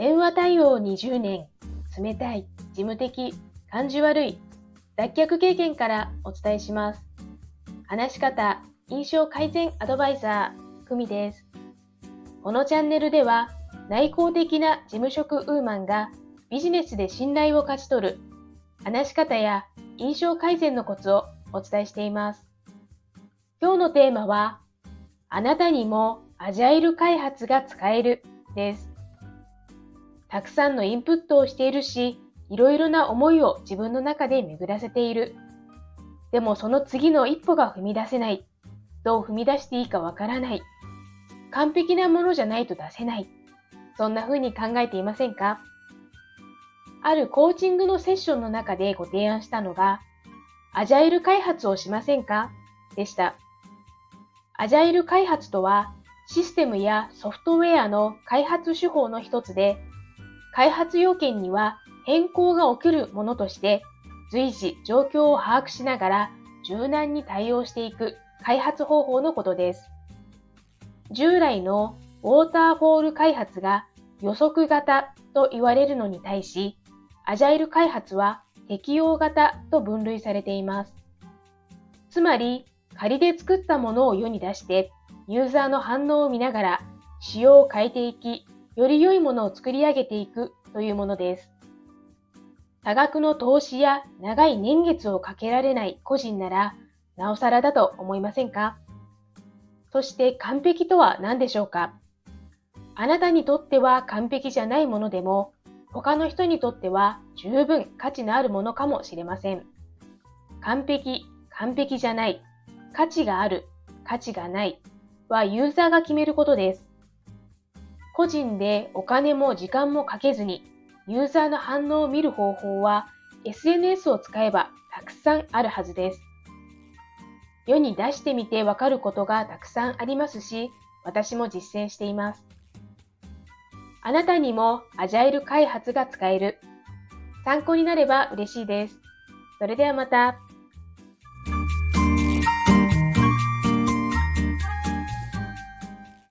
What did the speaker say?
電話対応20年、冷たい、事務的、感じ悪い、脱却経験からお伝えします。話し方、印象改善アドバイザー、久美です。このチャンネルでは、内向的な事務職ウーマンがビジネスで信頼を勝ち取る、話し方や印象改善のコツをお伝えしています。今日のテーマは、あなたにもアジャイル開発が使えるです。たくさんのインプットをしているし、いろいろな思いを自分の中で巡らせている。でもその次の一歩が踏み出せない。どう踏み出していいかわからない。完璧なものじゃないと出せない。そんな風に考えていませんか？あるコーチングのセッションの中でご提案したのが、アジャイル開発をしませんか？でした。アジャイル開発とは、システムやソフトウェアの開発手法の一つで、開発要件には変更が起きるものとして、随時状況を把握しながら柔軟に対応していく開発方法のことです。従来のウォーターフォール開発が予測型と言われるのに対し、アジャイル開発は適用型と分類されています。つまり、仮で作ったものを世に出して、ユーザーの反応を見ながら仕様を変えていき、より良いものを作り上げていくというものです。多額の投資や長い年月をかけられない個人なら、なおさらだと思いませんか？そして完璧とは何でしょうか？あなたにとっては完璧じゃないものでも、他の人にとっては十分価値のあるものかもしれません。完璧、完璧じゃない、価値がある、価値がないはユーザーが決めることです。個人でお金も時間もかけずにユーザーの反応を見る方法は SNS を使えばたくさんあるはずです。世に出してみてわかることがたくさんありますし、私も実践しています。あなたにもアジャイル開発が使える。参考になれば嬉しいです。それではまた。